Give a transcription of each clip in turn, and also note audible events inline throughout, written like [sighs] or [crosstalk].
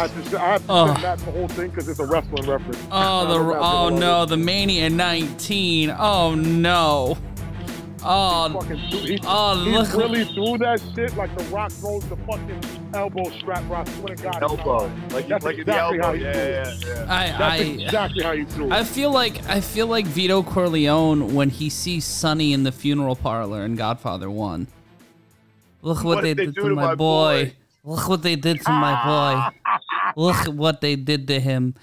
I had to, I had to Ugh. send that the whole thing because it's a wrestling reference. Oh the don't know if oh that's no the Mania 19. Oh no. Oh Fucking threw- he, Oh, he look- really threw that shit like the Rock throws the fucking elbow strap. Bro, I swear to God. Elbow, like That's like exactly in the how elbow. you Yeah, do it. yeah, yeah. I That's I exactly how you threw it. I feel like I feel like Vito Corleone when he sees Sonny in the funeral parlor in Godfather One. Look what, What they did they did to to my my boy. boy? Look what they did to my ah. boy. Look at what they did to him.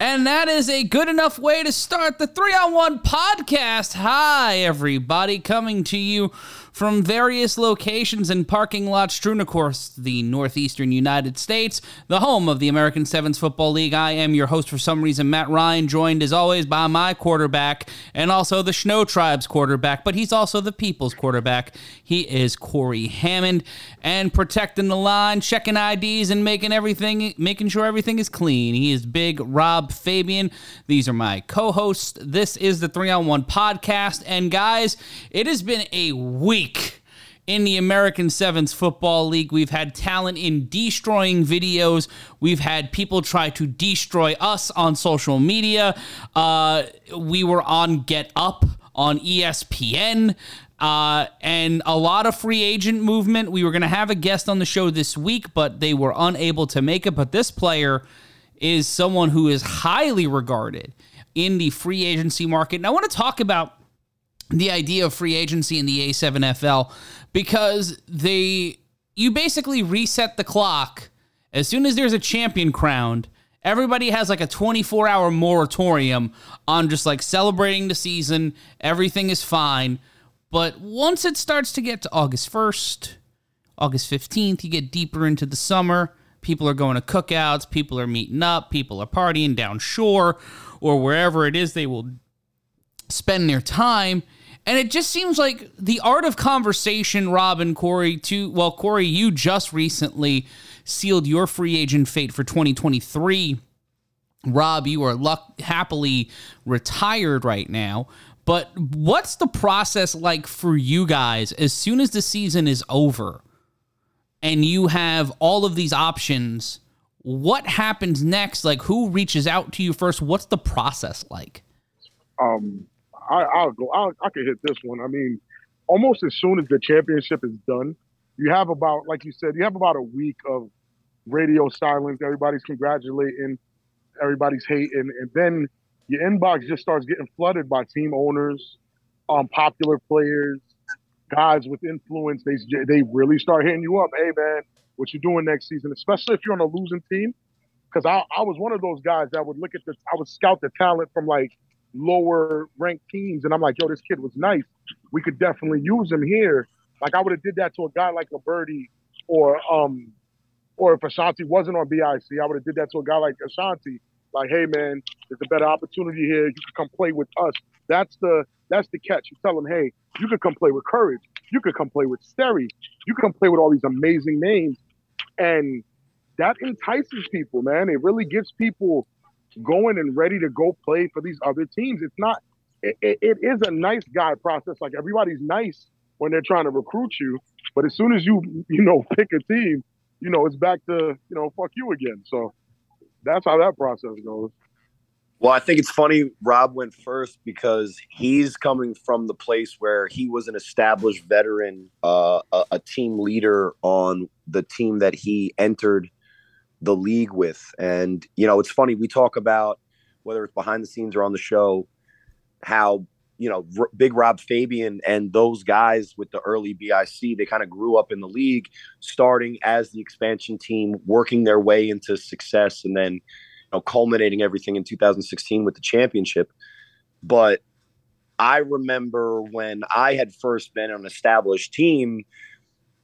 And that is a good enough way to start the 3 on 1 podcast. Hi, everybody, coming to you from various locations and parking lots strewn across the northeastern United States, the home of the American Sevens Football League. I am your host for some reason, Matt Ryan, joined as always by my quarterback and also the Snow Tribe's quarterback, but he's also the people's quarterback. He is Corey Hammond and protecting the line, checking IDs, and making everything, making sure everything is clean. He is Big Rob Fabian. These are my co-hosts. This is the Three on One podcast, and guys, it has been a week in the American Sevens Football League. We've had talent in destroying videos. We've had people try to destroy us on social media. Uh, we were on Get Up on ESPN. Uh, and a lot of free agent movement. We were going to have a guest on the show this week, but they were unable to make it. But this player is someone who is highly regarded in the free agency market. And I want to talk about the idea of free agency in the A7FL because they you basically reset the clock as soon as there's a champion crowned. Everybody has like a 24 hour moratorium on just like celebrating the season. Everything is fine. But once it starts to get to August 1st, August 15th, you get deeper into the summer. People are going to cookouts, people are meeting up, people are partying down shore or wherever it is they will spend their time. And it just seems like the art of conversation, Rob and Corey, too. Well, Corey, you just recently sealed your free agent fate for 2023. Rob, you are luck- happily retired right now. But what's the process like for you guys as soon as the season is over and you have all of these options? What happens next? Like, who reaches out to you first? What's the process like? um, I, I'll go. I'll, I can hit this one. I mean, almost as soon as the championship is done, you have about, like you said, you have about a week of radio silence. Everybody's congratulating, everybody's hating, and then your inbox just starts getting flooded by team owners, um, popular players, guys with influence. They they really start hitting you up. Hey man, what you doing next season? Especially if you're on a losing team. Because I, I was one of those guys that would look at the, I would scout the talent from like lower ranked teams, and I'm like, yo, this kid was nice. We could definitely use him here. Like I would have did that to a guy like a Birdie, or um, or if Ashanti wasn't on BIC, I would have did that to a guy like Ashanti. Like, hey man, there's a better opportunity here. You can come play with us. That's the that's the catch. You tell them, hey, you could come play with Courage. You could come play with Steri. You can come play with all these amazing names, and that entices people, man. It really gives people going and ready to go play for these other teams. It's not. It, it, is a nice guy process. Like everybody's nice when they're trying to recruit you, but as soon as you you know [laughs] pick a team, you know it's back to you know fuck you again. So that's how that process goes. Well, I think it's funny Rob went first because he's coming from the place where he was an established veteran, uh, a, a team leader on the team that he entered the league with. And, you know, it's funny, we talk about whether it's behind the scenes or on the show, how, you know, R- Big Rob Fabian and those guys with the early BIC, they kind of grew up in the league, starting as the expansion team, working their way into success, and then you know, culminating everything in 2016 with the championship. But I remember when I had first been an established team,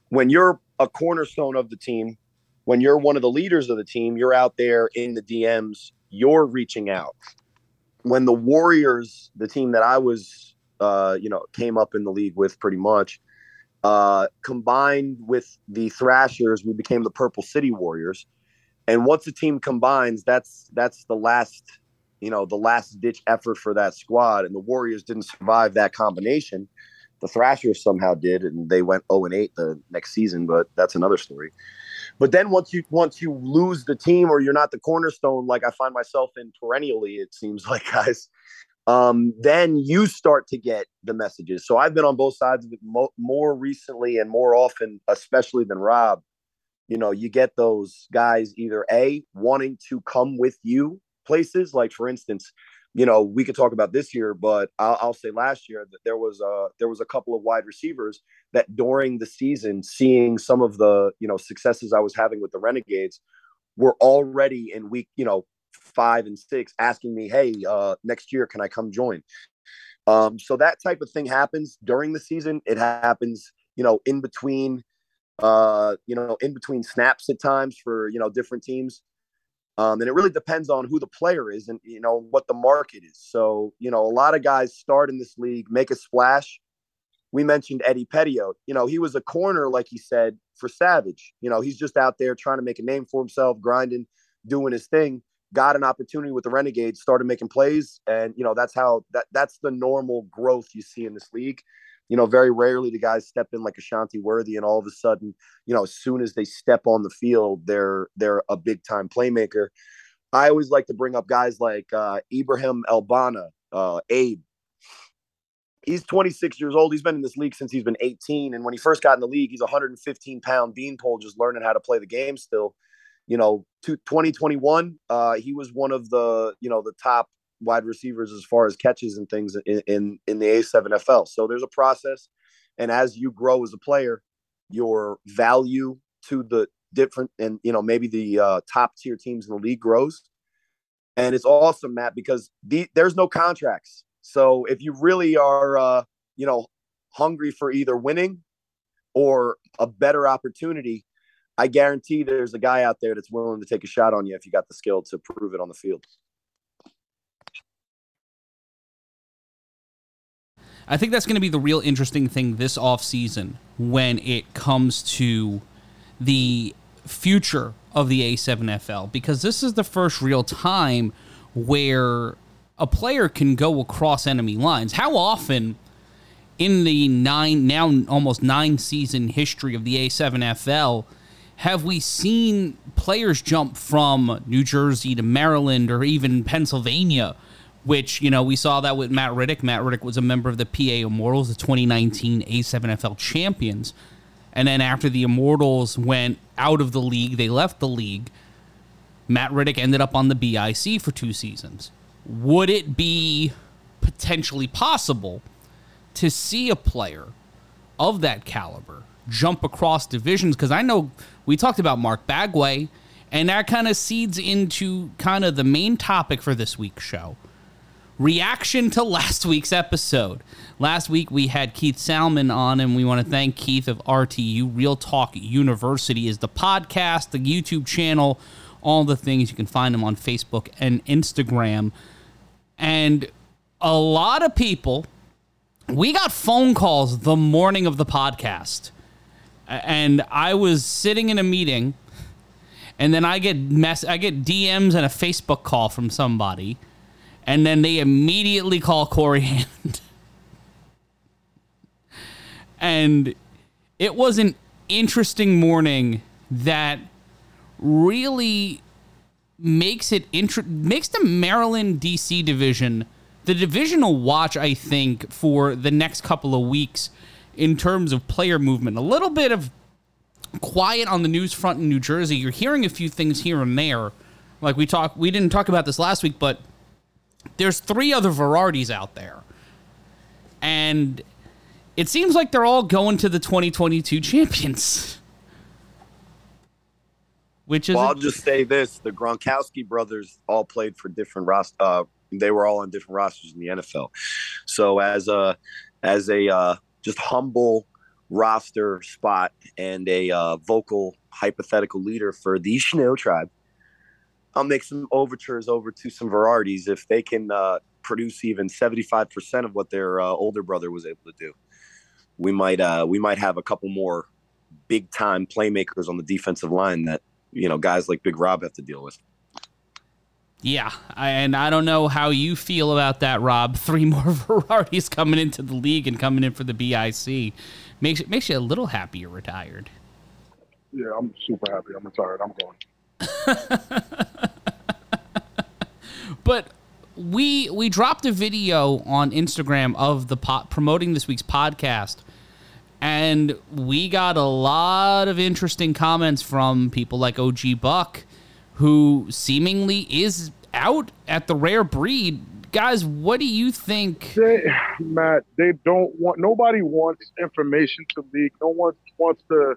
when you're a cornerstone of the team, when you're one of the leaders of the team, you're out there in the DMs, you're reaching out. When the Warriors, the team that I was, uh, you know, came up in the league with pretty much, uh, combined with the Thrashers, we became the Purple City Warriors. And once the team combines that's that's the last you know the last ditch effort for that squad. And the warriors didn't survive that combination. The thrashers somehow did and they went 0 and 8 the next season but that's another story But then once you once you lose the team or you're not the cornerstone, like I find myself in perennially, it seems [laughs] like guys, um, then you start to get the messages. So I've been on both sides of it mo- more recently and more often, especially than Rob. You know, you get those guys either a wanting to come with you places, like for instance, you know, we could talk about this year, but I'll, I'll, say last year that there was a there was a couple of wide receivers that during the season, seeing some of the you know successes I was having with the Renegades, were already in week you know five and six asking me, hey, uh, next year can I come join? Um, so that type of thing happens during the season. It happens, you know, in between, uh, you know, in between snaps at times for you know different teams. Um, and it really depends on who the player is and you know what the market is. So you know, a lot of guys start in this league, make a splash. We mentioned Eddie Petio. You know, he was a corner, like he said, for Savage. You know, he's just out there trying to make a name for himself, grinding, doing his thing. Got an opportunity with the Renegades, started making plays, and you know that's how that that's the normal growth you see in this league. You know, very rarely do guys step in like Ashanti Worthy, and all of a sudden, you know, as soon as they step on the field, they're they're a big time playmaker. I always like to bring up guys like uh, Ibrahim Elbana, uh, Abe. He's 26 years old. He's been in this league since he's been 18. And when he first got in the league, he's 115 pound beanpole, just learning how to play the game still. You know, to 2021, uh, he was one of the, you know, the top wide receivers as far as catches and things in, in, in the A7FL. So there's a process. And as you grow as a player, your value to the different and you know maybe the uh, top tier teams in the league grows and it's awesome matt because the, there's no contracts so if you really are uh, you know hungry for either winning or a better opportunity i guarantee there's a guy out there that's willing to take a shot on you if you got the skill to prove it on the field I think that's going to be the real interesting thing this offseason when it comes to the future of the A7FL because this is the first real time where a player can go across enemy lines. How often in the nine now almost nine season history of the A7FL have we seen players jump from New Jersey to Maryland or even Pennsylvania? Which you know we saw that with Matt Riddick. Matt Riddick was a member of the PA Immortals, the 2019 A7FL champions. And then after the Immortals went out of the league, they left the league. Matt Riddick ended up on the BIC for two seasons. Would it be potentially possible to see a player of that caliber jump across divisions? Because I know we talked about Mark Bagway, and that kind of seeds into kind of the main topic for this week's show reaction to last week's episode. Last week we had Keith Salmond on, and we want to thank Keith of RTU. Real Talk University is the podcast, the YouTube channel, all the things. You can find him on Facebook and Instagram. And a lot of people, we got phone calls the morning of the podcast. And I was sitting in a meeting, and then I get mess I get DMs and a Facebook call from somebody and then they immediately call Corey Hand. [laughs] and it was an interesting morning that really makes it int- makes the Maryland DC division the divisional watch I think for the next couple of weeks in terms of player movement. A little bit of quiet on the news front in New Jersey. You're hearing a few things here and there. Like we talk we didn't talk about this last week, but there's three other Verardis out there. And it seems like they're all going to the 2022 champions. Which is well, I'll just say this: the Gronkowski brothers all played for different rosters. Uh, they were all on different rosters in the NFL. So as a as a uh, just humble roster spot and a uh, vocal hypothetical leader for the Chanel tribe, I'll make some overtures over to some Verardis if they can uh, produce even 75% of what their uh, older brother was able to do. We might uh, we might have a couple more big time playmakers on the defensive line that you know guys like Big Rob have to deal with. Yeah, and I don't know how you feel about that, Rob. [laughs] Three more Verardis coming into the league and coming in for the BIC makes makes you a little happier retired. Yeah, I'm super happy. I'm retired. I'm going. [laughs] but we we dropped a video on Instagram of the pot promoting this week's podcast and we got a lot of interesting comments from people like OG Buck who seemingly is out at the rare breed. Guys, what do you think? They, Matt, they don't want nobody wants information to leak. No one wants to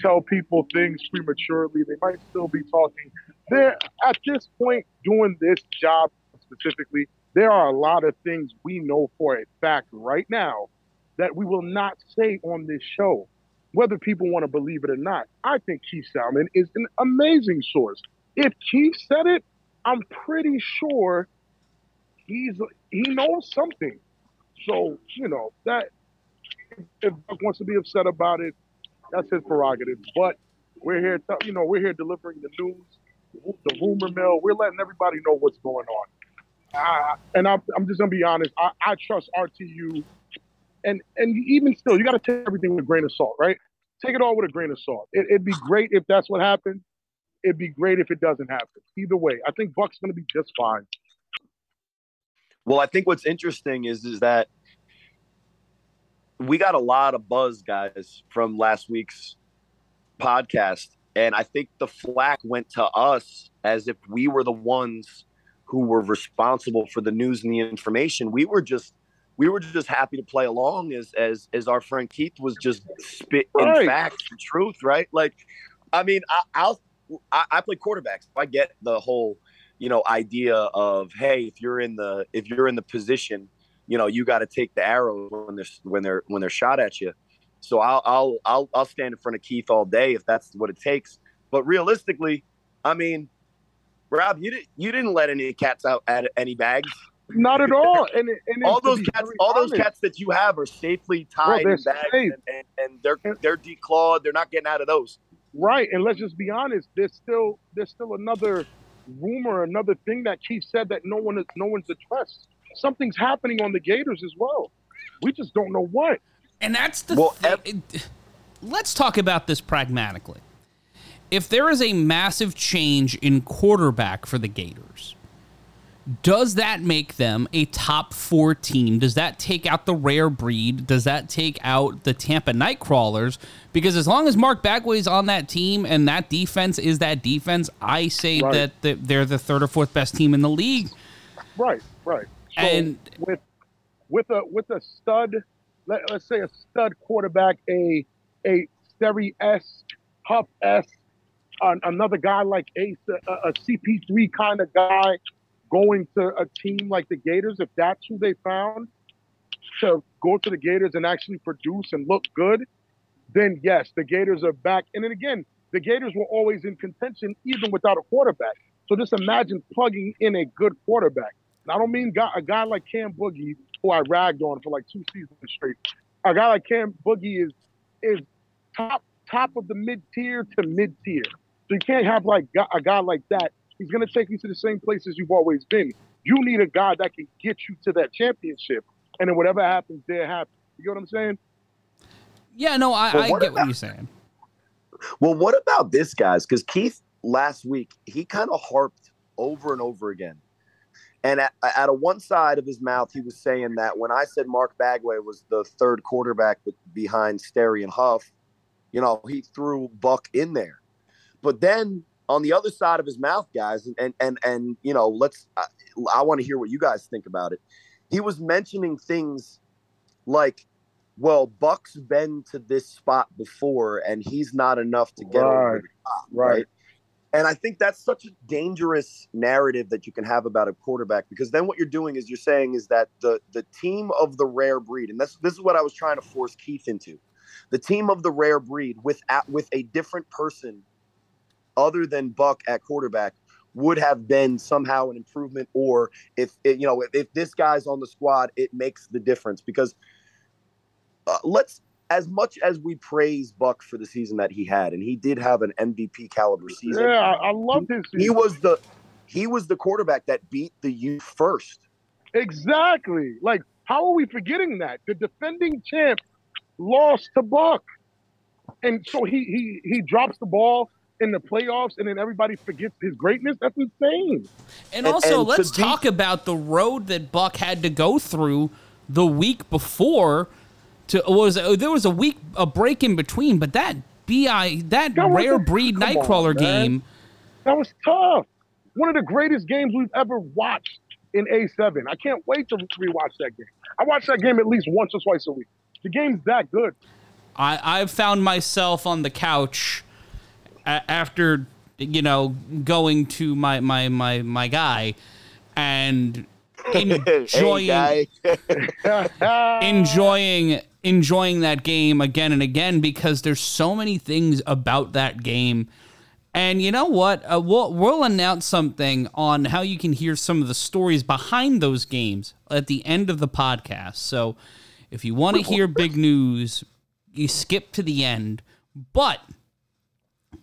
tell people things prematurely. They might still be talking. There at this point, doing this job specifically, there are a lot of things we know for a fact right now that we will not say on this show, whether people want to believe it or not. I think Keith Salmond is an amazing source. If Keith said it, I'm pretty sure he's he knows something. So you know that if Buck wants to be upset about it, that's his prerogative. But we're here, you know, we're here delivering the news, the rumor mill. We're letting everybody know what's going on. Uh, and I'm, I'm just gonna be honest. I, I trust RTU and and even still, you got to take everything with a grain of salt, right? Take it all with a grain of salt. It, would be great if that's what happens. It'd be great if it doesn't happen. Either way, I think Buck's to be just fine. Well, I think what's interesting is is that we got a lot of buzz, guys, from last week's podcast, and I think the flack went to us as if we were the ones who were responsible for the news and the information. We were just we were just happy to play along as as as our friend Keith was just spit right. in facts and truth, right? Like, I mean, I, will I, I play quarterbacks. So I get the whole, you know, idea of hey, if you're in the if you're in the position, you know, you got to take the arrows when they're when they're when they're shot at you. So I'll I'll I'll I'll stand in front of Keith all day if that's what it takes. But realistically, I mean, Rob, you didn't you didn't let any cats out at any bags. Not at all. And, and all those cats, all those cats that you have are safely tied Bro, in bags, and, and, and, they're they're declawed. They're not getting out of those. Right. And let's just be honest. There's still there's still another rumor, another thing that Keith said that no one is no one's addressed. Something's happening on the Gators as well. We just don't know what. And that's the well, thing. let's talk about this pragmatically. If there is a massive change in quarterback for the Gators, does that make them a top four team? Does that take out the rare breed? Does that take out the Tampa Nightcrawlers? Because as long as Mark Bagway is on that team and that defense is that defense, I say right. that they're the third or fourth best team in the league. Right, right. So and with with a with a stud, let, us say a stud quarterback, a a Sterry S, Huff S, another guy like Ace, a, a CP3 kind of guy going to a team like the Gators, if that's who they found to go to the Gators and actually produce and look good, then yes, the Gators are back. And then again, the Gators were always in contention even without a quarterback. So just imagine plugging in a good quarterback. And I don't mean a guy like Cam Boogie, who I ragged on for like two seasons straight. A guy like Cam Boogie is is top top of the mid tier to mid tier. So you can't have like a guy like that He's going to take you to the same places you've always been. You need a guy that can get you to that championship, and then whatever happens, there happens. You know what I'm saying? Yeah, no, I, well, I get about, what you're saying. Well, what about this, guys? Because Keith last week he kind of harped over and over again, and at, at a one side of his mouth, he was saying that when I said Mark Bagway was the third quarterback behind Sterry and Huff, you know, he threw Buck in there. But then on the other side of his mouth, guys, and and and, and you know, let's. I, I want to hear what you guys think about it. He was mentioning things like, "Well, Buck's been to this spot before, and he's not enough to get right. over the top." Right. right. And I think that's such a dangerous narrative that you can have about a quarterback because then what you're doing is you're saying is that the the team of the rare breed, and this this is what I was trying to force Keith into, the team of the rare breed with at, with a different person other than Buck at quarterback would have been somehow an improvement or if it, you know if, if, this guy's on the squad it makes the difference because uh, let's as much as we praise Buck for the season that he had and he did have an MVP caliber season yeah I, I love his he was the he was the quarterback that beat the youth first exactly like how are we forgetting that the defending champ lost to Buck and so he he he drops the ball in the playoffs, and then everybody forgets his greatness. That's insane. And, and also, and let's talk be- about the road that Buck had to go through the week before. To was uh, there was a week a break in between, but that bi that, that rare a, breed nightcrawler on, game that was tough. One of the greatest games we've ever watched in A7. I can't wait to rewatch that game. I watch that game at least once or twice a week. The game's that good. I, I've found myself on the couch a- after you know going to my my my my guy and enjoying [laughs] hey enjoying [laughs] enjoying that game again and again because there's so many things about that game and you know what? Uh, we'll we'll announce something on how you can hear some of the stories behind those games at the end of the podcast. So if you want to hear big news, you skip to the end. But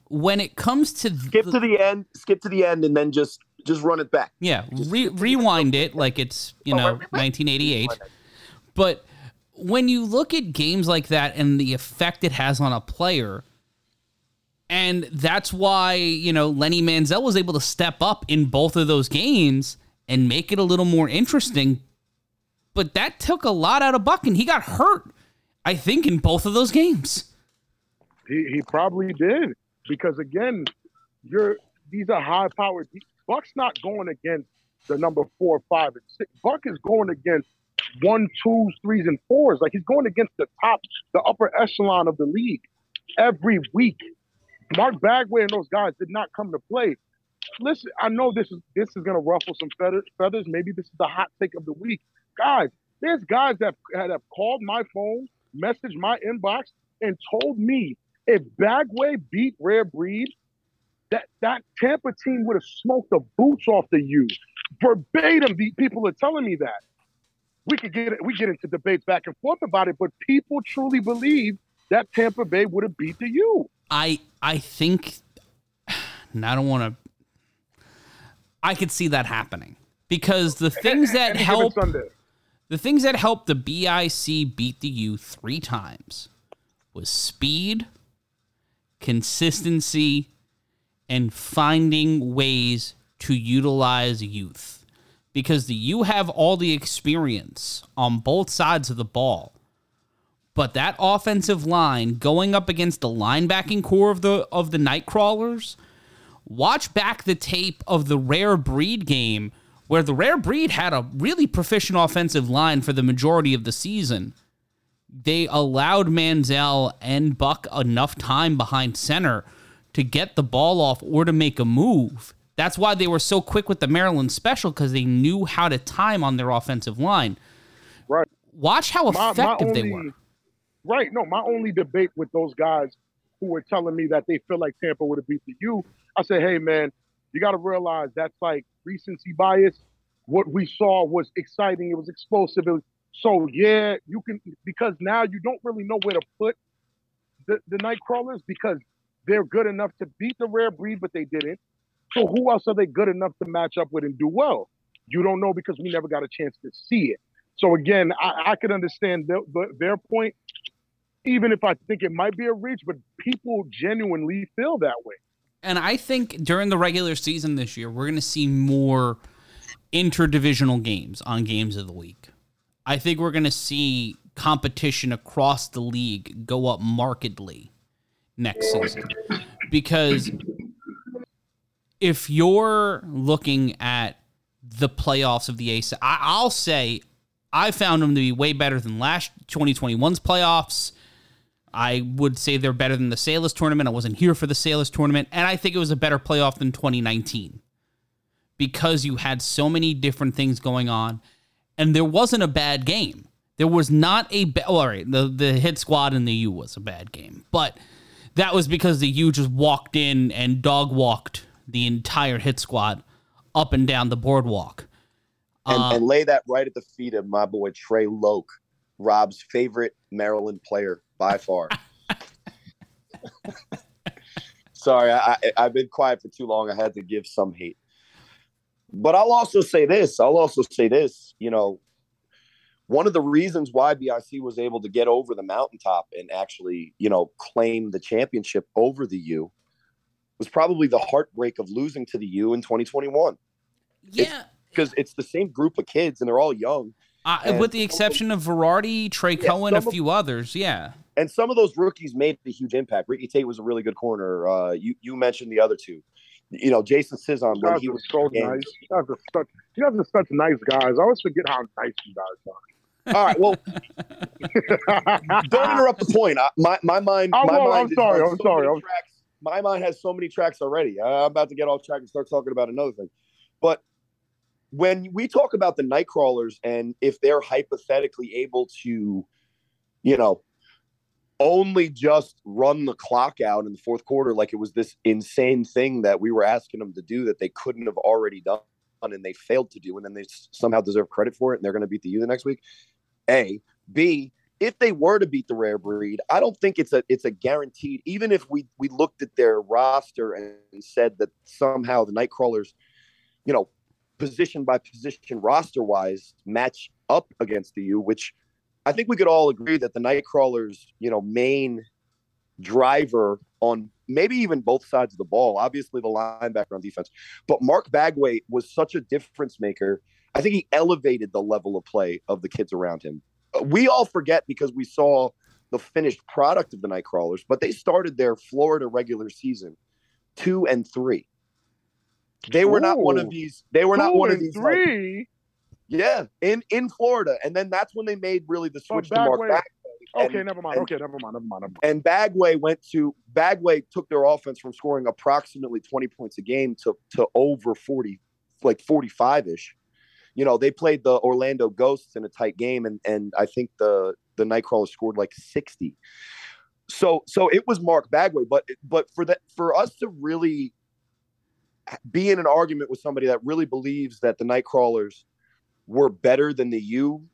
when it comes to skip to the end, skip to the end, and then just just run it back. Yeah, re- rewind it like it's you know 1988. But when you look at games like that and the effect it has on a player and that's why, you know, Lenny Manziel was able to step up in both of those games and make it a little more interesting. But that took a lot out of Buck, and he got hurt, I think, in both of those games. He, he probably did. Because again, you're these are high powered Buck's not going against the number four, five, and six. Buck is going against one, twos, threes, and fours. Like he's going against the top, the upper echelon of the league every week. Mark Bagwell and those guys did not come to play. Listen, I know this is this is gonna ruffle some feathers. Maybe this is the hot take of the week, guys. There's guys that have called my phone, messaged my inbox, and told me if Bagwell beat Rare Breed, that that Tampa team would have smoked the boots off the U. Verbatim, the people are telling me that. We could get we get into debates back and forth about it, but people truly believe that Tampa Bay would have beat the U. I I think and [sighs] I don't want to I could see that happening because the things that help the things that helped the BIC beat the U 3 times was speed, consistency, and finding ways to utilize youth. Because the U have all the experience on both sides of the ball but that offensive line going up against the linebacking core of the of the Nightcrawlers, watch back the tape of the rare breed game where the rare breed had a really proficient offensive line for the majority of the season. They allowed Manziel and Buck enough time behind center to get the ball off or to make a move. That's why they were so quick with the Maryland special because they knew how to time on their offensive line. Right. Watch how effective my, my only, they were. Right. No, my only debate with those guys who were telling me that they feel like Tampa would have beat the U, I said, hey, man, you got to realize that's like recency bias. What we saw was exciting. It was explosive. It was, so, yeah, you can, because now you don't really know where to put the, the Nightcrawlers because they're good enough to beat the rare breed, but they didn't. So, who else are they good enough to match up with and do well? You don't know because we never got a chance to see it. So again, I, I can understand the, the, their point, even if I think it might be a reach, but people genuinely feel that way. And I think during the regular season this year, we're going to see more interdivisional games on games of the week. I think we're going to see competition across the league go up markedly next season because if you're looking at the playoffs of the ACE, I, will say I found them to be way better than last 2021's playoffs. I would say they're better than the Sailors tournament. I wasn't here for the Sailors tournament, and I think it was a better playoff than 2019 because you had so many different things going on, and there wasn't a bad game. There was not a ba- all right. The the hit squad in the U was a bad game, but that was because the U just walked in and dog walked the entire hit squad up and down the boardwalk and, uh, and lay that right at the feet of my boy Trey Loke, Rob's favorite Maryland player by far. [laughs] Sorry, I, I, have been quiet for too long. I had to give some hate. But I'll also say this. I'll also say this. You know, one of the reasons why BIC was able to get over the mountaintop and actually, you know, claim the championship over the U was probably the heartbreak of losing to the U in 2021. Yeah. Because it's, it's the same group of kids and they're all young. Uh, with the exception of Verardi, Trey yeah, Cohen, a few of, others, yeah. And some of those rookies made a huge impact. Ricky Tate was a really good corner. Uh, you you mentioned the other two. You know, Jason Cizon when he was so nice. You guys are such you guys are such nice guys. I always forget how nice you guys are. All right. Well, [laughs] don't interrupt the point. I, my my mind. I my mind I'm sorry. I'm so sorry. I'm... My mind has so many tracks already. I'm about to get off track and start talking about another thing. But when we talk about the night crawlers and if they're hypothetically able to, you know, only just run the clock out in the fourth quarter like it was this insane thing that we were asking them to do that they couldn't have already done and they failed to do and then they somehow deserve credit for it and they're going to beat the U the next week a. B. If they were to beat the rare breed, I don't think it's a it's a guaranteed. Even if we we looked at their roster and said that somehow the Nightcrawlers, you know, position by position roster wise match up against the U, which I think we could all agree that the Nightcrawlers, you know, main driver on maybe even both sides of the ball. Obviously, the linebacker on defense, but Mark Bagway was such a difference maker I think he elevated the level of play of the kids around him. We all forget because we saw the finished product of the Nightcrawlers, but they started their Florida regular season two and three. They were Ooh, not one of these. They were not one of these. Three. Like, yeah, in in Florida, and then that's when they made really the oh, switch to Mark Bagway. Okay, never mind. And, okay, never mind. Never mind. Never mind. And Bagway went to Bagway took their offense from scoring approximately twenty points a game to to over forty, like forty five ish you know, they played the Orlando Ghosts in a tight game, and and I think the the Nightcrawler scored like sixty. So so it was Mark Bagway, but but for that for us to really be in an argument with somebody that really believes that the Nightcrawlers were better than the U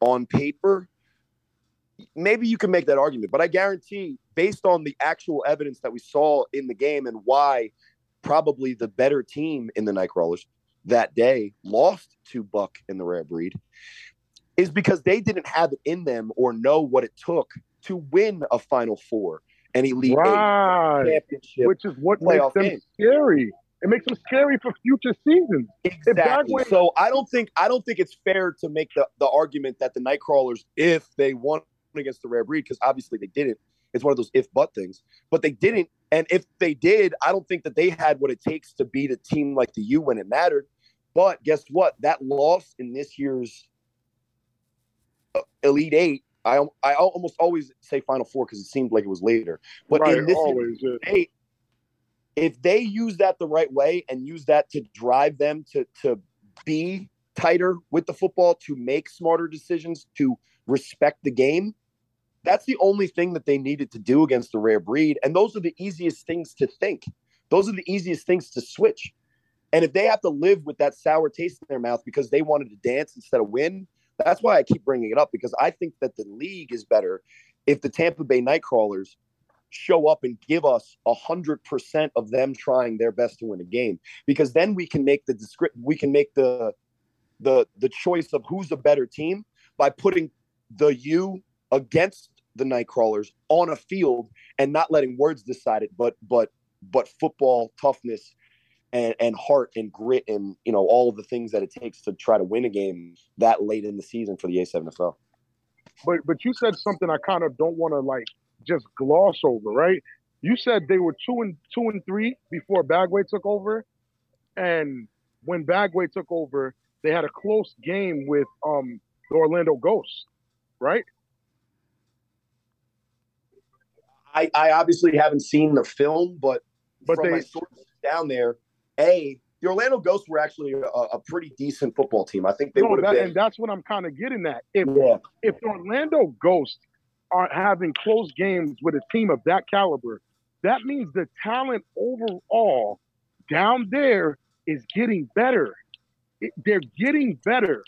on paper, maybe you can make that argument. But I guarantee, based on the actual evidence that we saw in the game and why probably the better team in the Nightcrawlers that day lost to Buck in the rare breed is because they didn't have it in them or know what it took to win a Final Four and elite right. championship, which is what makes them game. scary. It makes them scary for future seasons. Exactly. so I don't think I don't think it's fair to make the, the argument that the Nightcrawlers, if they won against the rare breed, because obviously they didn't. It's one of those if but things. But they didn't. And if they did, I don't think that they had what it takes to beat a team like the U when it mattered. But guess what? That loss in this year's uh, Elite Eight, I I almost always say Final Four because it seemed like it was later. But right, in this always, yeah. eight, if they use that the right way and use that to drive them to to be tighter with the football, to make smarter decisions, to respect the game, that's the only thing that they needed to do against the rare breed. And those are the easiest things to think. Those are the easiest things to switch. And if they have to live with that sour taste in their mouth because they wanted to dance instead of win, that's why I keep bringing it up because I think that the league is better if the Tampa Bay Nightcrawlers show up and give us a hundred percent of them trying their best to win a game because then we can make the we can make the the the choice of who's a better team by putting the you against the Nightcrawlers on a field and not letting words decide it, but but but football toughness and, and heart and grit and you know all of the things that it takes to try to win a game that late in the season for the A7FL. But but you said something I kind of don't want to like just gloss over, right? You said they were two and two and three before Bagway took over, and when Bagway took over, they had a close game with um the Orlando Ghosts, right? I, I obviously haven't seen the film, but, but from they, my sources down there, a the Orlando Ghosts were actually a, a pretty decent football team. I think they no, would have been. And that's what I'm kind of getting at. If yeah. if the Orlando Ghosts are having close games with a team of that caliber, that means the talent overall down there is getting better. It, they're getting better.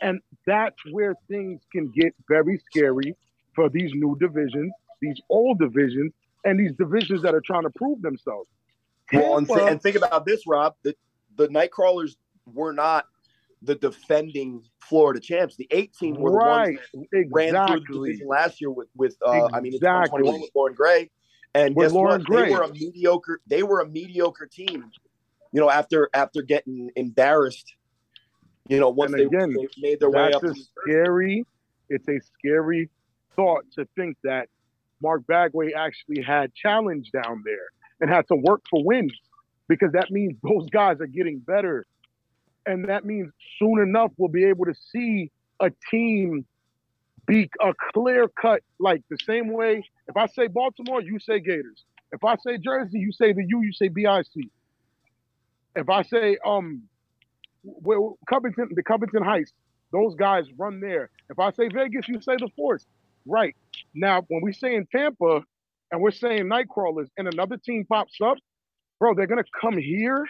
And that's where things can get very scary for these new divisions, these old divisions, and these divisions that are trying to prove themselves. Well, and, th- and, think about this, Rob. The the Nightcrawlers were not the defending Florida champs. The eight team were right. the ones that exactly. ran through the division last year with with uh, I mean, it's Exactly. 2021 with Lauren Gray, and With guess Lauren what? Gray. They were a mediocre. They were a mediocre team. You know, after after getting embarrassed, you know, once they, again, they made their way up. scary. It's a scary thought to think that Mark Bagway actually had challenge down there and had to work for wins because that means those guys are getting better. And that means soon enough we'll be able to see a team be a clear cut, like the same way. If I say Baltimore, you say Gators. If I say Jersey, you say the U, you say BIC. If I say um well, Covington, the Covington Heights, those guys run there. If I say Vegas, you say the Force. Right. Now, when we say in Tampa and we're saying Nightcrawlers and another team pops up, bro, they're going to come here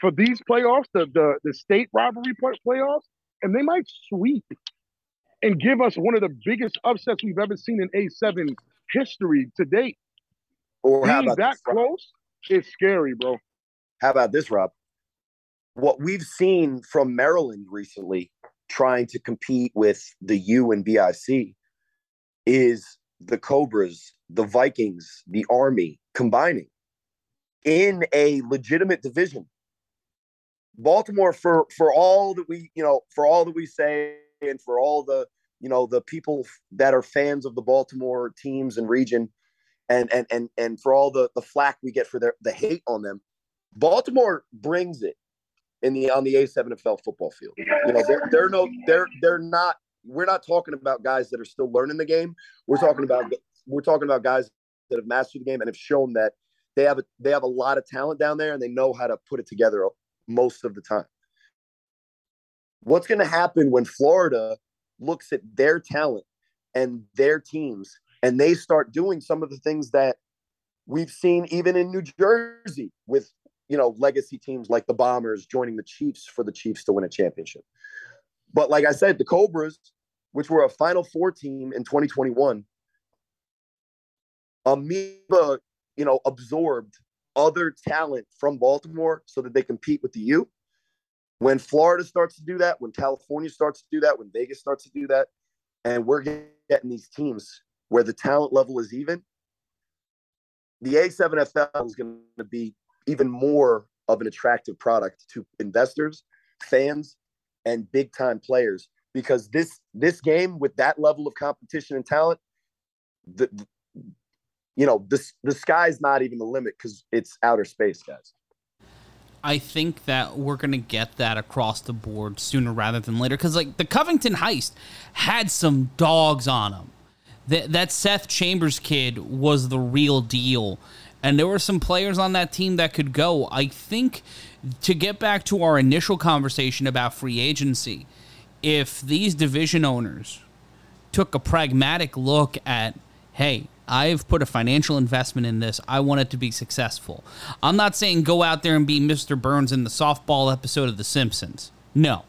for these playoffs, the, the, the state rivalry play- playoffs, and they might sweep and give us one of the biggest upsets we've ever seen in A7 history to date. or how Being about that this, close is scary, bro. How about this, Rob? What we've seen from Maryland recently, trying to compete with the U and BIC, is the Cobras, the Vikings, the Army combining in a legitimate division. Baltimore, for for all that we you know, for all that we say, and for all the you know the people that are fans of the Baltimore teams and region, and and and and for all the the flack we get for their the hate on them, Baltimore brings it in the on the A7FL football field. You know, they're they're no they're they're not we're not talking about guys that are still learning the game. We're talking about we're talking about guys that have mastered the game and have shown that they have a they have a lot of talent down there and they know how to put it together most of the time. What's going to happen when Florida looks at their talent and their teams and they start doing some of the things that we've seen even in New Jersey with you know legacy teams like the Bombers joining the Chiefs for the Chiefs to win a championship. But like I said, the Cobras, which were a Final Four team in 2021, Amoeba, you know, absorbed other talent from Baltimore so that they compete with the U. When Florida starts to do that, when California starts to do that, when Vegas starts to do that, and we're getting these teams where the talent level is even, the A7FL is going to be even more of an attractive product to investors, fans, and big time players because this this game with that level of competition and talent, the, the- you know the the sky's not even the limit because it's outer space, guys. I think that we're gonna get that across the board sooner rather than later. Because like the Covington heights had some dogs on him. That that Seth Chambers kid was the real deal, and there were some players on that team that could go. I think to get back to our initial conversation about free agency, if these division owners took a pragmatic look at, hey, I've put a financial investment in this. I want it to be successful. I'm not saying go out there and be Mr. Burns in the softball episode of The Simpsons. No.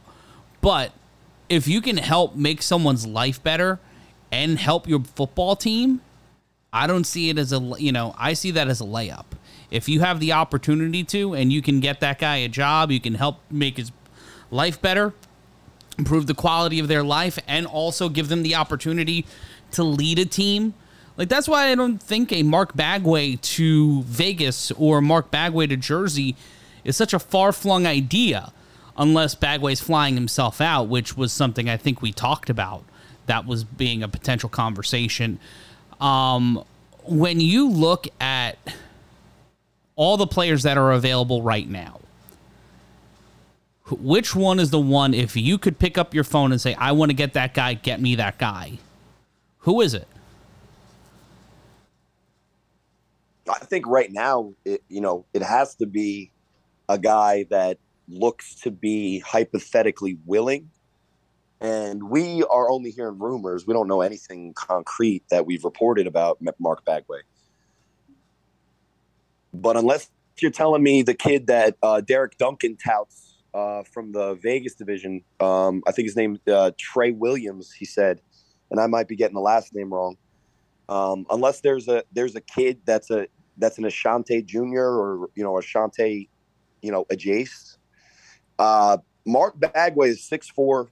But if you can help make someone's life better and help your football team, I don't see it as a, you know, I see that as a layup. If you have the opportunity to and you can get that guy a job, you can help make his life better, improve the quality of their life, and also give them the opportunity to lead a team. Like that's why I don't think a Mark Bagway to Vegas or Mark Bagway to Jersey is such a far flung idea, unless Bagway's flying himself out, which was something I think we talked about. That was being a potential conversation. Um, when you look at all the players that are available right now, which one is the one if you could pick up your phone and say i want to get that guy get me that guy who is it I think right now, it, you know, it has to be a guy that looks to be hypothetically willing. And we are only hearing rumors. We don't know anything concrete that we've reported about Mark Bagway. But unless you're telling me the kid that uh, Derek Duncan touts uh, from the Vegas division, um, I think his name uh, Trey Williams, he said, and I might be getting the last name wrong. Um, unless there's a there's a kid that's a that's an Ashante Junior or you know Ashante, you know Ajace. Uh, Mark Bagway is six four,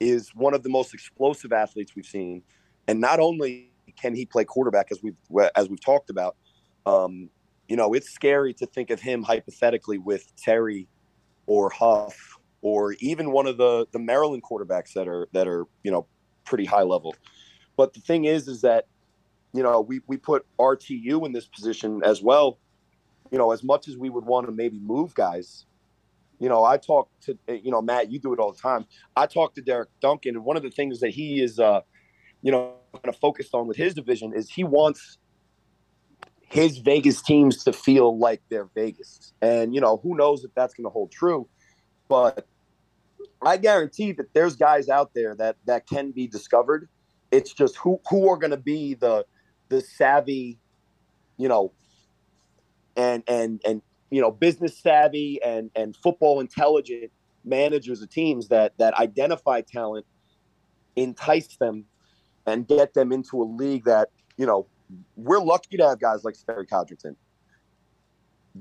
is one of the most explosive athletes we've seen, and not only can he play quarterback as we've as we've talked about, um, you know, it's scary to think of him hypothetically with Terry or Huff or even one of the the Maryland quarterbacks that are that are you know pretty high level. But the thing is, is that you know we we put RTU in this position as well. You know, as much as we would want to maybe move guys, you know, I talk to you know Matt. You do it all the time. I talk to Derek Duncan, and one of the things that he is, uh, you know, kind of focused on with his division is he wants his Vegas teams to feel like they're Vegas. And, you know, who knows if that's going to hold true. But I guarantee that there's guys out there that that can be discovered. It's just who who are going to be the the savvy, you know, and and and you know, business savvy and and football intelligent managers of teams that that identify talent, entice them, and get them into a league that you know we're lucky to have guys like Sterry Codrington.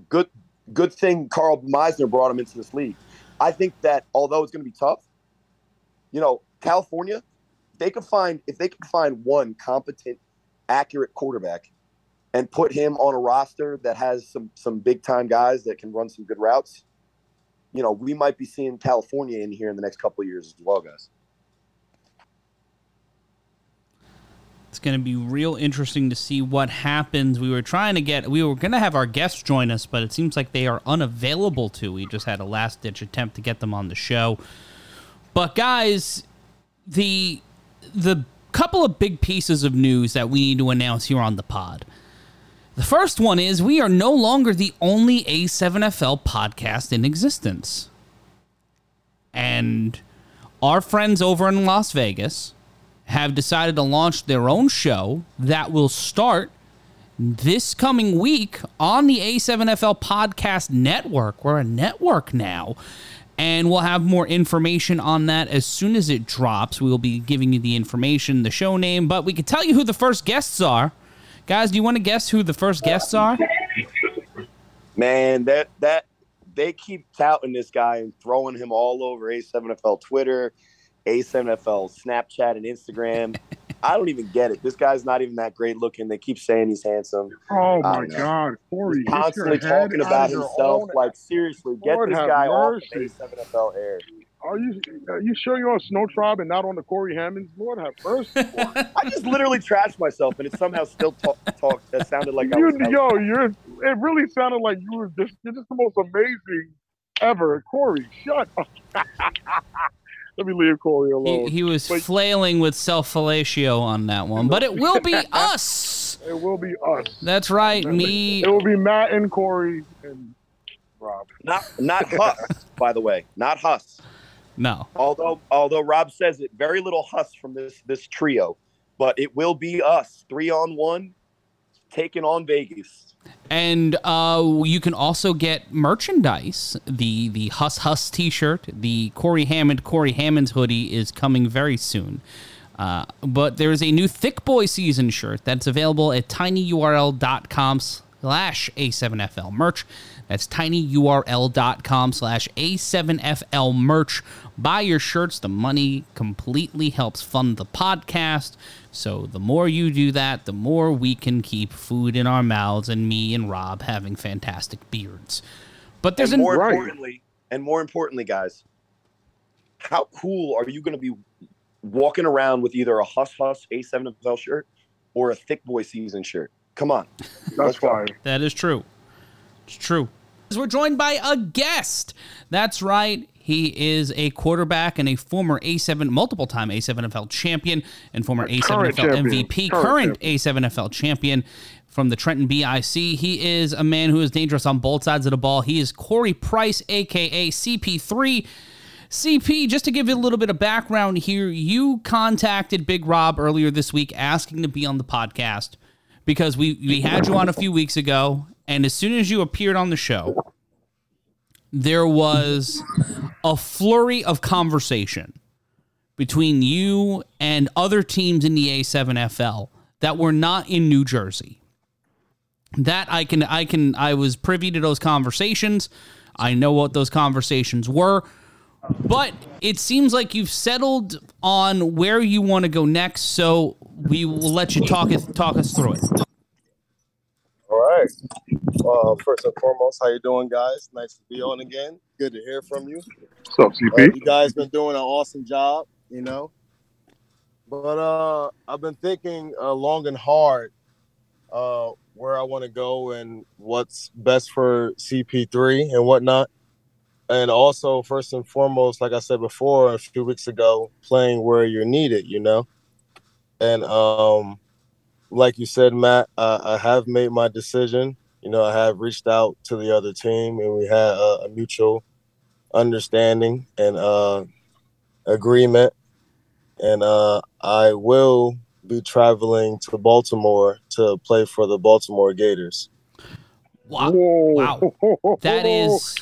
Good, good thing Carl Meisner brought him into this league. I think that although it's going to be tough, you know, California, they could find if they could find one competent, accurate quarterback, and put him on a roster that has some some big time guys that can run some good routes. You know, we might be seeing California in here in the next couple of years as well, guys. It's going to be real interesting to see what happens. We were trying to get, we were going to have our guests join us, but it seems like they are unavailable to. We just had a last ditch attempt to get them on the show. But guys, the the couple of big pieces of news that we need to announce here on the pod. The first one is we are no longer the only A7FL podcast in existence. And our friends over in Las Vegas have decided to launch their own show that will start this coming week on the A7FL Podcast Network. We're a network now. And we'll have more information on that as soon as it drops. We will be giving you the information, the show name, but we can tell you who the first guests are. Guys, do you want to guess who the first guests are? Man, that that they keep touting this guy and throwing him all over A7FL Twitter, A7FL Snapchat and Instagram. [laughs] I don't even get it. This guy's not even that great looking. They keep saying he's handsome. Oh my God, Corey! He's constantly talking about himself. Like seriously, get this guy mercy. off of A7FL air. Are you are you sure you're on Snow Tribe and not on the Corey Hammonds? Lord have mercy. [laughs] I just literally trashed myself, and it somehow still talk. talk that sounded like you, I was. Yo, you're. It really sounded like you were just. You're just the most amazing ever, Corey. Shut up. [laughs] Let me leave Corey alone. He, he was but, flailing with self fellatio on that one, but it [laughs] will be us. It will be us. That's right. Me. It will be Matt and Corey and Rob. Not not [laughs] Huss, by the way. Not Huss. No. Although although Rob says it, very little Huss from this this trio, but it will be us three on one, taking on Vegas. And uh, you can also get merchandise. The the Huss Huss T-shirt, the Corey Hammond Corey Hammond's hoodie is coming very soon. Uh, but there is a new Thick Boy season shirt that's available at tinyurl.com slash A7FL merch. That's tinyurl.com slash A7FL merch. Buy your shirts. The money completely helps fund the podcast. So the more you do that, the more we can keep food in our mouths and me and Rob having fantastic beards. But there's and more an- importantly, and more importantly, guys, how cool are you going to be walking around with either a Huss Huss A7FL shirt or a Thick Boy season shirt? Come on. That's fine. That is true. It's true. We're joined by a guest. That's right. He is a quarterback and a former A7, multiple time A7FL champion and former A7FL MVP, current, current A7FL champion from the Trenton BIC. He is a man who is dangerous on both sides of the ball. He is Corey Price, aka CP3. CP, just to give you a little bit of background here, you contacted Big Rob earlier this week asking to be on the podcast because we, we had you on a few weeks ago. And as soon as you appeared on the show, there was a flurry of conversation between you and other teams in the A7FL that were not in New Jersey. That I can I can I was privy to those conversations. I know what those conversations were. But it seems like you've settled on where you want to go next, so we will let you talk talk us through it. All right. Uh, first and foremost, how you doing, guys? Nice to be on again. Good to hear from you. What's up, CP? Uh, you guys been doing an awesome job, you know. But uh, I've been thinking uh, long and hard uh, where I want to go and what's best for CP3 and whatnot. And also, first and foremost, like I said before a few weeks ago, playing where you're needed, you know. And um, like you said, Matt, uh, I have made my decision. You know, I have reached out to the other team, and we had a, a mutual understanding and uh, agreement. And uh, I will be traveling to Baltimore to play for the Baltimore Gators. Wow. Whoa. Wow. That is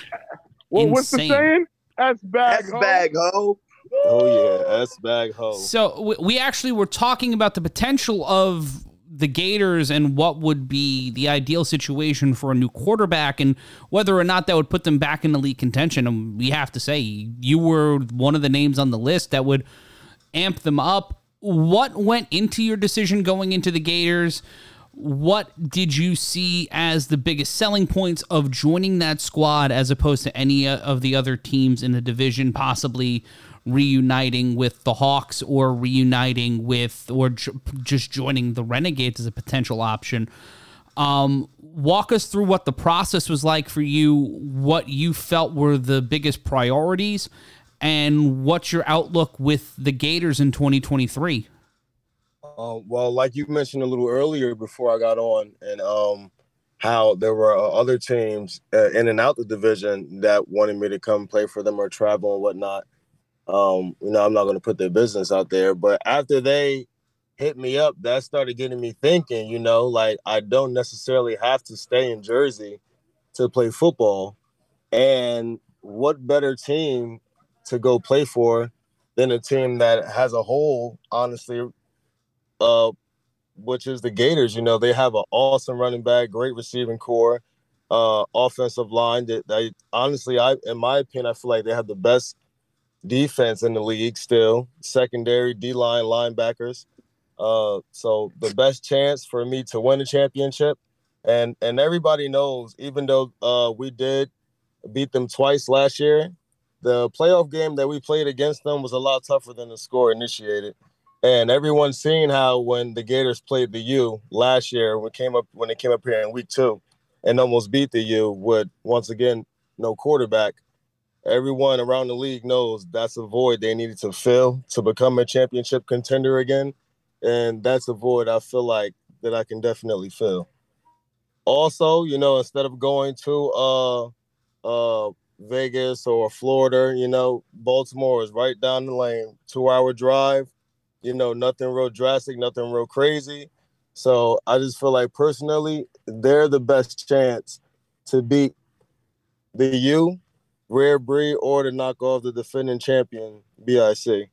Well, what's the insane. saying? S bag. That's bag ho. Oh yeah, S bag ho. So we, we actually were talking about the potential of the Gators and what would be the ideal situation for a new quarterback and whether or not that would put them back in elite contention. And we have to say you were one of the names on the list that would amp them up. What went into your decision going into the Gators? What did you see as the biggest selling points of joining that squad as opposed to any of the other teams in the division, possibly reuniting with the Hawks or reuniting with or just joining the Renegades as a potential option? Um, walk us through what the process was like for you, what you felt were the biggest priorities, and what's your outlook with the Gators in 2023? Uh, well, like you mentioned a little earlier before I got on, and um, how there were uh, other teams uh, in and out the division that wanted me to come play for them or travel and whatnot. Um, you know, I'm not going to put their business out there, but after they hit me up, that started getting me thinking. You know, like I don't necessarily have to stay in Jersey to play football, and what better team to go play for than a team that has a hole, honestly, uh, which is the Gators. You know, they have an awesome running back, great receiving corps, uh, offensive line. That they honestly, I in my opinion, I feel like they have the best defense in the league still. Secondary, D line, linebackers. Uh, so the best chance for me to win a championship, and and everybody knows, even though uh, we did beat them twice last year, the playoff game that we played against them was a lot tougher than the score initiated. And everyone's seen how when the Gators played the U last year, when came up when it came up here in week two, and almost beat the U with once again no quarterback. Everyone around the league knows that's a void they needed to fill to become a championship contender again, and that's a void I feel like that I can definitely fill. Also, you know, instead of going to uh uh Vegas or Florida, you know, Baltimore is right down the lane, two hour drive you know, nothing real drastic, nothing real crazy. So I just feel like personally, they're the best chance to beat the U, Rare Breed, or to knock off the defending champion, BIC.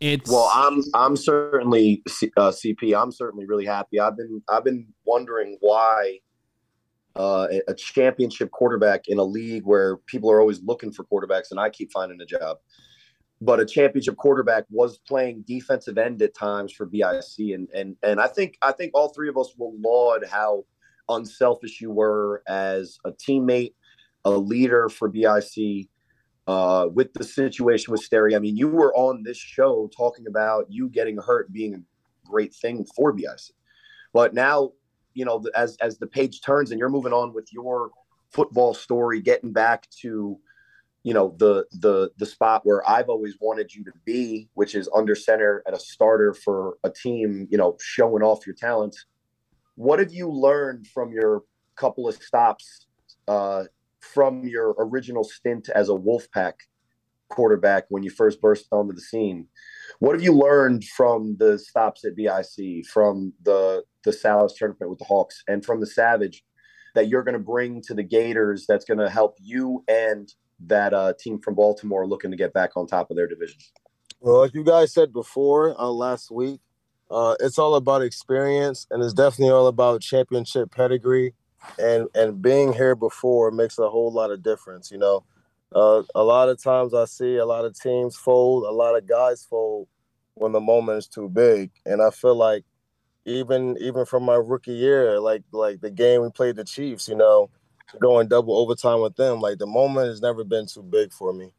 It's Well, I'm I'm certainly uh, CP. I'm certainly really happy. I've been I've been wondering why uh, a- a championship quarterback in a league where people are always looking for quarterbacks, and I keep finding a job. But a championship quarterback was playing defensive end at times for BIC, and and and I think I think all three of us will laud how unselfish you were as a teammate, a leader for BIC. Uh, with the situation with Sterry, I mean, you were on this show talking about you getting hurt being a great thing for BIC, but now you know as as the page turns and you're moving on with your football story, getting back to you know the the the spot where I've always wanted you to be, which is under center at a starter for a team, you know, showing off your talents. What have you learned from your couple of stops uh, from your original stint as a Wolfpack quarterback when you first burst onto the scene? What have you learned from the stops at BIC, from the the Salas tournament with the Hawks, and from the Savage that you're going to bring to the Gators? That's going to help you and that uh, team from Baltimore looking to get back on top of their division. Well, as you guys said before uh, last week, uh, it's all about experience, and it's definitely all about championship pedigree. And and being here before makes a whole lot of difference. You know, Uh, a lot of times I see a lot of teams fold, a lot of guys fold when the moment is too big, and I feel like even even from my rookie year, like like the game we played the Chiefs, you know, going double overtime with them, like the moment has never been too big for me.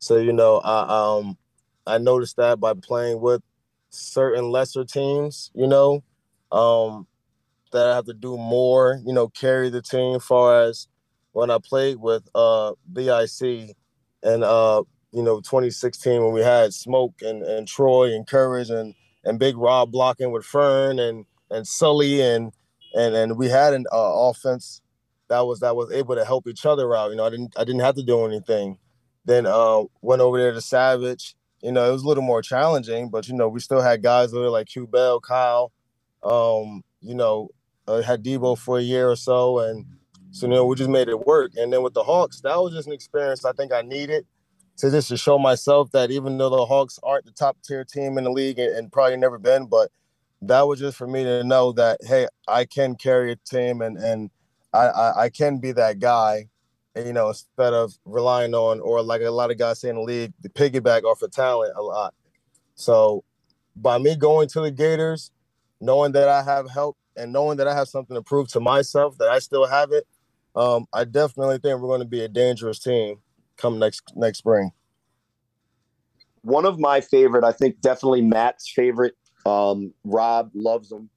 So you know, I um I noticed that by playing with certain lesser teams, you know, um, that I have to do more, you know, carry the team. Far as when I played with uh BIC and uh you know 2016 when we had Smoke and and Troy and Courage and and Big Rob blocking with Fern and and Sully and and and we had an uh, offense that was that was able to help each other out. You know, I didn't I didn't have to do anything. Then uh, went over there to Savage. You know, it was a little more challenging, but you know, we still had guys there like Q Bell, Kyle. Um, you know, uh, had Debo for a year or so, and so you know, we just made it work. And then with the Hawks, that was just an experience I think I needed to just to show myself that even though the Hawks aren't the top tier team in the league and, and probably never been, but that was just for me to know that hey, I can carry a team and and I, I, I can be that guy, you know, instead of relying on or like a lot of guys say in the league, the piggyback off of talent a lot. So by me going to the Gators, knowing that I have help and knowing that I have something to prove to myself that I still have it, um, I definitely think we're going to be a dangerous team come next next spring. One of my favorite, I think, definitely Matt's favorite. Um, Rob loves them.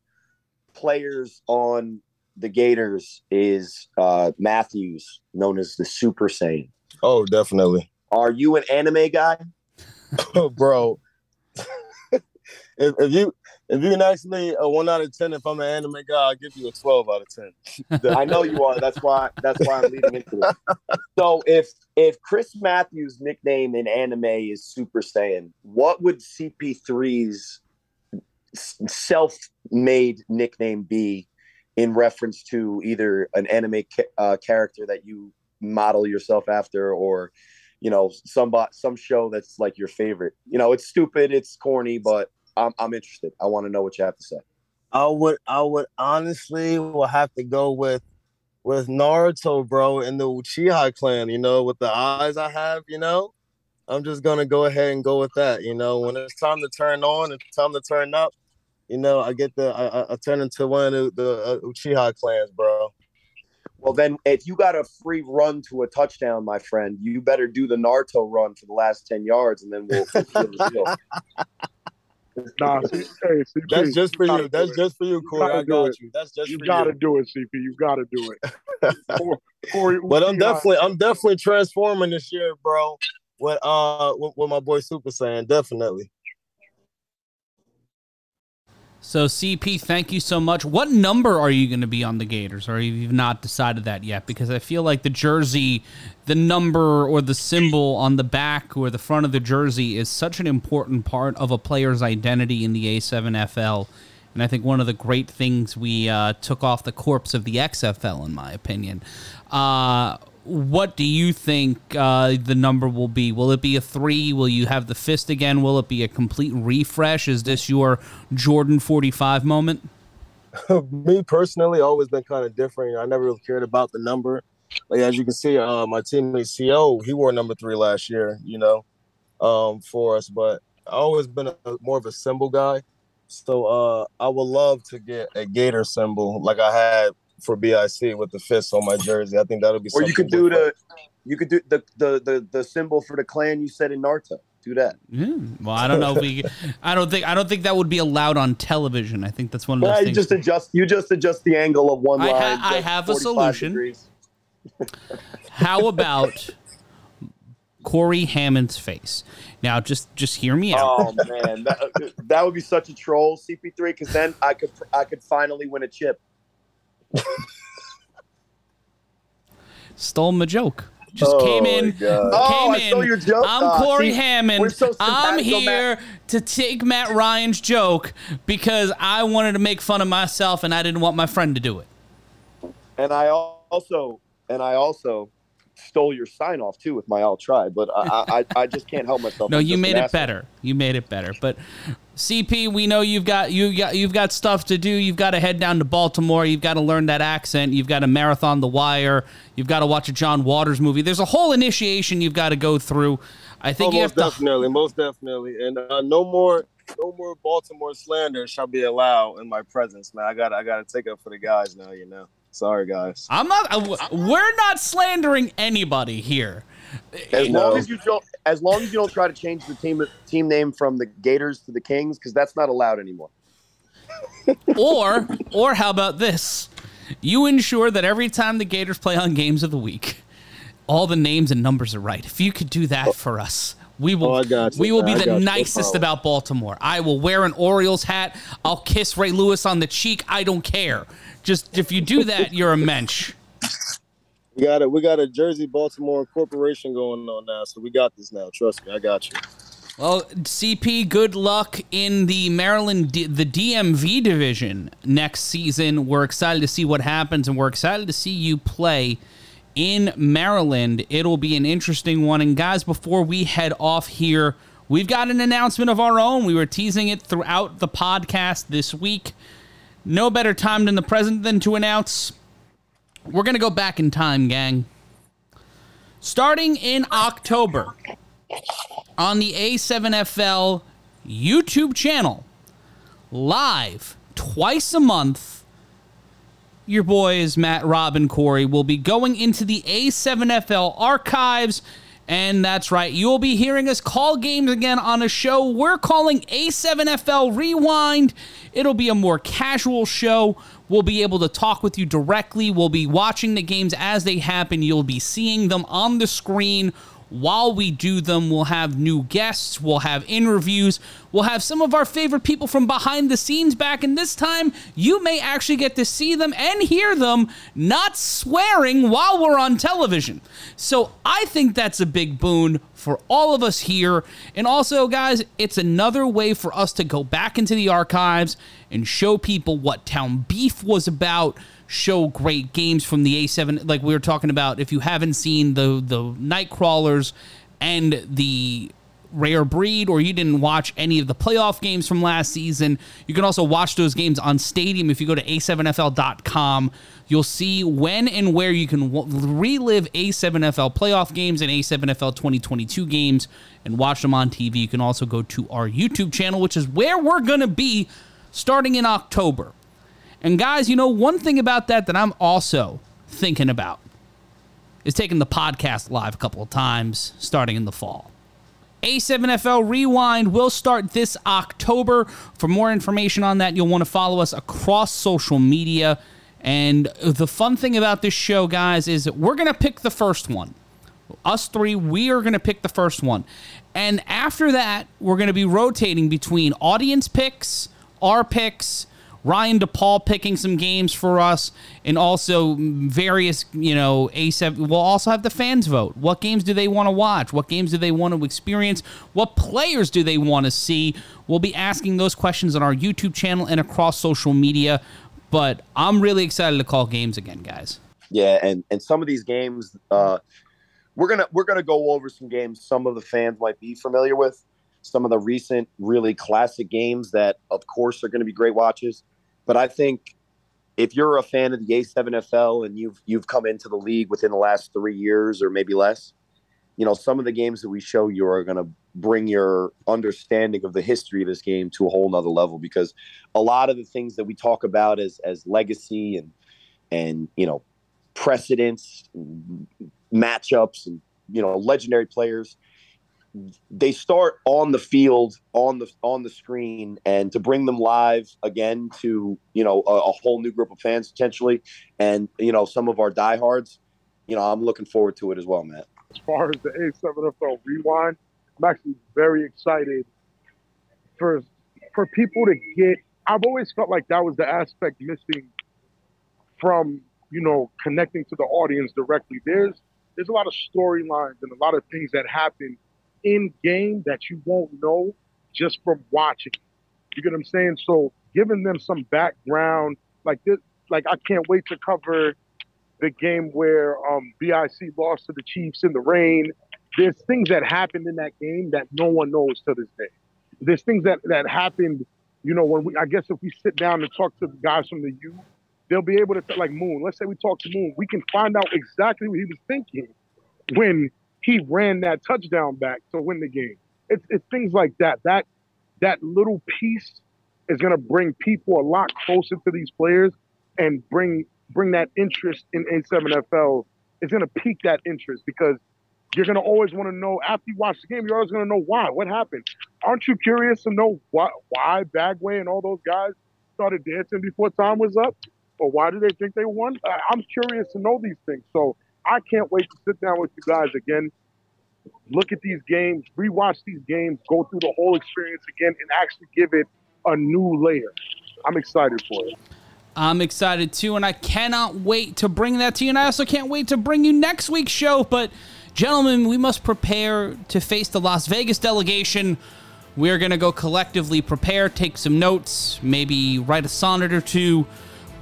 Players on the Gators is uh, Matthews, known as the Super Saiyan. Oh, definitely. Are you an anime guy? [laughs] Bro, [laughs] if, if, you if you can ask me a one out of ten if I'm an anime guy, I'll give you a twelve out of ten. [laughs] I know you are. That's why that's why I'm leading into it. So if if Chris Matthews' nickname in anime is Super Saiyan, what would CP3's self-made nickname be in reference to either an anime ca- uh, character that you model yourself after or you know some some show that's like your favorite. You know it's stupid it's corny but i'm, I'm interested. I want to know what you have to say. I would i would honestly will have to go with with naruto bro and the uchiha clan you know with the eyes i have you know? I'm just gonna go ahead and go with that you know? When it's time to turn on it's time to turn up you know, I get the I, I turn into one of the, the uh, Uchiha clans, bro. Well, then, if you got a free run to a touchdown, my friend, you better do the Naruto run for the last ten yards, and then we'll. we'll [laughs] nah, see, hey, CP, that's just for you. That's just for you, Corey. I got you. That's just you for gotta you. do it, CP. You gotta do it. [laughs] Corey, but I'm definitely, I'm definitely transforming this year, bro. With uh, with, with my boy Super Saiyan, definitely. So CP, thank you so much. What number are you going to be on the Gators, or you've not decided that yet? Because I feel like the jersey, the number or the symbol on the back or the front of the jersey is such an important part of a player's identity in the A7FL. And I think one of the great things we uh, took off the corpse of the XFL, in my opinion. Uh, what do you think uh, the number will be? Will it be a three? Will you have the fist again? Will it be a complete refresh? Is this your Jordan 45 moment? [laughs] Me personally, always been kind of different. I never really cared about the number. Like as you can see, uh, my teammate CO, he wore number three last year, you know, um, for us. But I always been a, more of a symbol guy. So uh, I would love to get a Gator symbol like I had for BIC with the fist on my jersey. I think that'll be. Or you could do the, you could do the, the the the symbol for the clan you said in Naruto. Do that. Yeah. Well, I don't know if we. I don't think. I don't think that would be allowed on television. I think that's one of those yeah, things. You just adjust. You just adjust the angle of one I line. Ha- I have a solution. How about Corey Hammond's face? Now, just just hear me out. Oh man, that, that would be such a troll, CP3, because then I could I could finally win a chip. Stole my joke. Just oh came in. Came oh, I stole your joke. I'm uh, Corey see, Hammond. So I'm here to take Matt Ryan's joke because I wanted to make fun of myself and I didn't want my friend to do it. And I also and I also stole your sign off too with my "I'll try," but I, I, I just can't help myself. no, I'm you made it better. You made it better. But CP, we know you've got you got you've got stuff to do. You've got to head down to Baltimore. You've got to learn that accent. You've got to marathon The Wire. You've got to watch a John Waters movie. There's a whole initiation you've got to go through. I think Oh, you most have to. definitely, most definitely, and uh, no more, no more Baltimore slander shall be allowed in my presence, man. I got, I got to take up for the guys now. You know, sorry guys. I'm not. uh, We're not slandering anybody here. As No. long as you don't, as long as you don't try to change the team team name from the Gators to the Kings, because that's not allowed anymore. or or how about this? You ensure that every time the Gators play on games of the week, all the names and numbers are right. If you could do that for us, we will. Oh, I got you. We will be I the got you. No nicest about Baltimore. I will wear an Orioles hat. I'll kiss Ray Lewis on the cheek. I don't care. Just if you do that, you're a mensch. We got it. We got a Jersey Baltimore corporation going on now, so we got this now. Trust me, I got you. Well, CP, good luck in the Maryland, D- the DMV division next season. We're excited to see what happens, and we're excited to see you play in Maryland. It'll be an interesting one. And guys, before we head off here, we've got an announcement of our own. We were teasing it throughout the podcast this week. No better time than the present than to announce we're going to go back in time, gang. Starting in October, on the A7FL YouTube channel, live twice a month. Your boys, Matt, Rob, and Corey, will be going into the A7FL archives. And that's right, you'll be hearing us call games again on a show we're calling A7FL Rewind. It'll be a more casual show. We'll be able to talk with you directly. We'll be watching the games as they happen. You'll be seeing them on the screen while we do them, we'll have new guests, we'll have interviews, we'll have some of our favorite people from behind the scenes back, and this time you may actually get to see them and hear them not swearing while we're on television. So I think that's a big boon for all of us here. And also, guys, it's another way for us to go back into the archives and show people what Town Beef was about show great games from the A7 like we were talking about if you haven't seen the the Nightcrawlers and the Rare Breed or you didn't watch any of the playoff games from last season you can also watch those games on Stadium if you go to a7fl.com you'll see when and where you can relive A7FL playoff games and A7FL 2022 games and watch them on TV you can also go to our YouTube channel which is where we're going to be starting in October and guys, you know, one thing about that that I'm also thinking about is taking the podcast live a couple of times starting in the fall. A7FL Rewind will start this October. For more information on that, you'll want to follow us across social media. And the fun thing about this show, guys, is we're going to pick the first one. Us three, we are going to pick the first one. And after that, we're going to be rotating between audience picks, our picks, Ryan DePaul picking some games for us, and also various, you know, A7. We'll also have the fans vote. What games do they want to watch? What games do they want to experience? What players do they want to see? We'll be asking those questions on our YouTube channel and across social media. But I'm really excited to call games again, guys. Yeah, and and some of these games, uh, we're gonna we're gonna go over some games some of the fans might be familiar with. Some of the recent, really classic games that, of course, are going to be great watches. But I think if you're a fan of the A7FL and you've you've come into the league within the last three years or maybe less, you know some of the games that we show you are going to bring your understanding of the history of this game to a whole nother level because a lot of the things that we talk about as as legacy and and you know precedents matchups and you know legendary players they start on the field on the on the screen and to bring them live again to you know a, a whole new group of fans potentially and you know some of our diehards you know i'm looking forward to it as well matt as far as the A7FL rewind, I'm actually very excited for for people to get. I've always felt like that was the aspect missing from you know connecting to the audience directly. There's there's a lot of storylines and a lot of things that happen in game that you won't know just from watching. You get what I'm saying? So giving them some background like this, like I can't wait to cover the game where um, BIC lost to the Chiefs in the rain. There's things that happened in that game that no one knows to this day. There's things that that happened, you know, when we I guess if we sit down and talk to the guys from the U, they'll be able to like Moon. Let's say we talk to Moon, we can find out exactly what he was thinking when he ran that touchdown back to win the game. It's it's things like that. That that little piece is going to bring people a lot closer to these players and bring bring that interest in A7FL. It's going to pique that interest because you're going to always want to know after you watch the game. You're always going to know why. What happened? Aren't you curious to know why why Bagway and all those guys started dancing before time was up, or why do they think they won? I'm curious to know these things. So I can't wait to sit down with you guys again look at these games, rewatch these games, go through the whole experience again, and actually give it a new layer. I'm excited for it. I'm excited too, and I cannot wait to bring that to you. And I also can't wait to bring you next week's show. But, gentlemen, we must prepare to face the Las Vegas delegation. We're going to go collectively prepare, take some notes, maybe write a sonnet or two,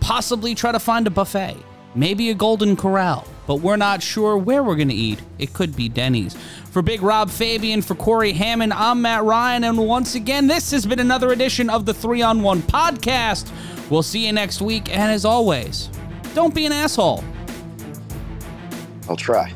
possibly try to find a buffet, maybe a golden corral but we're not sure where we're going to eat. It could be Denny's. For Big Rob Fabian, for Corey Hammond, I'm Matt Ryan, and once again, this has been another edition of the 3 on 1 podcast. We'll see you next week, and as always, don't be an asshole. I'll try.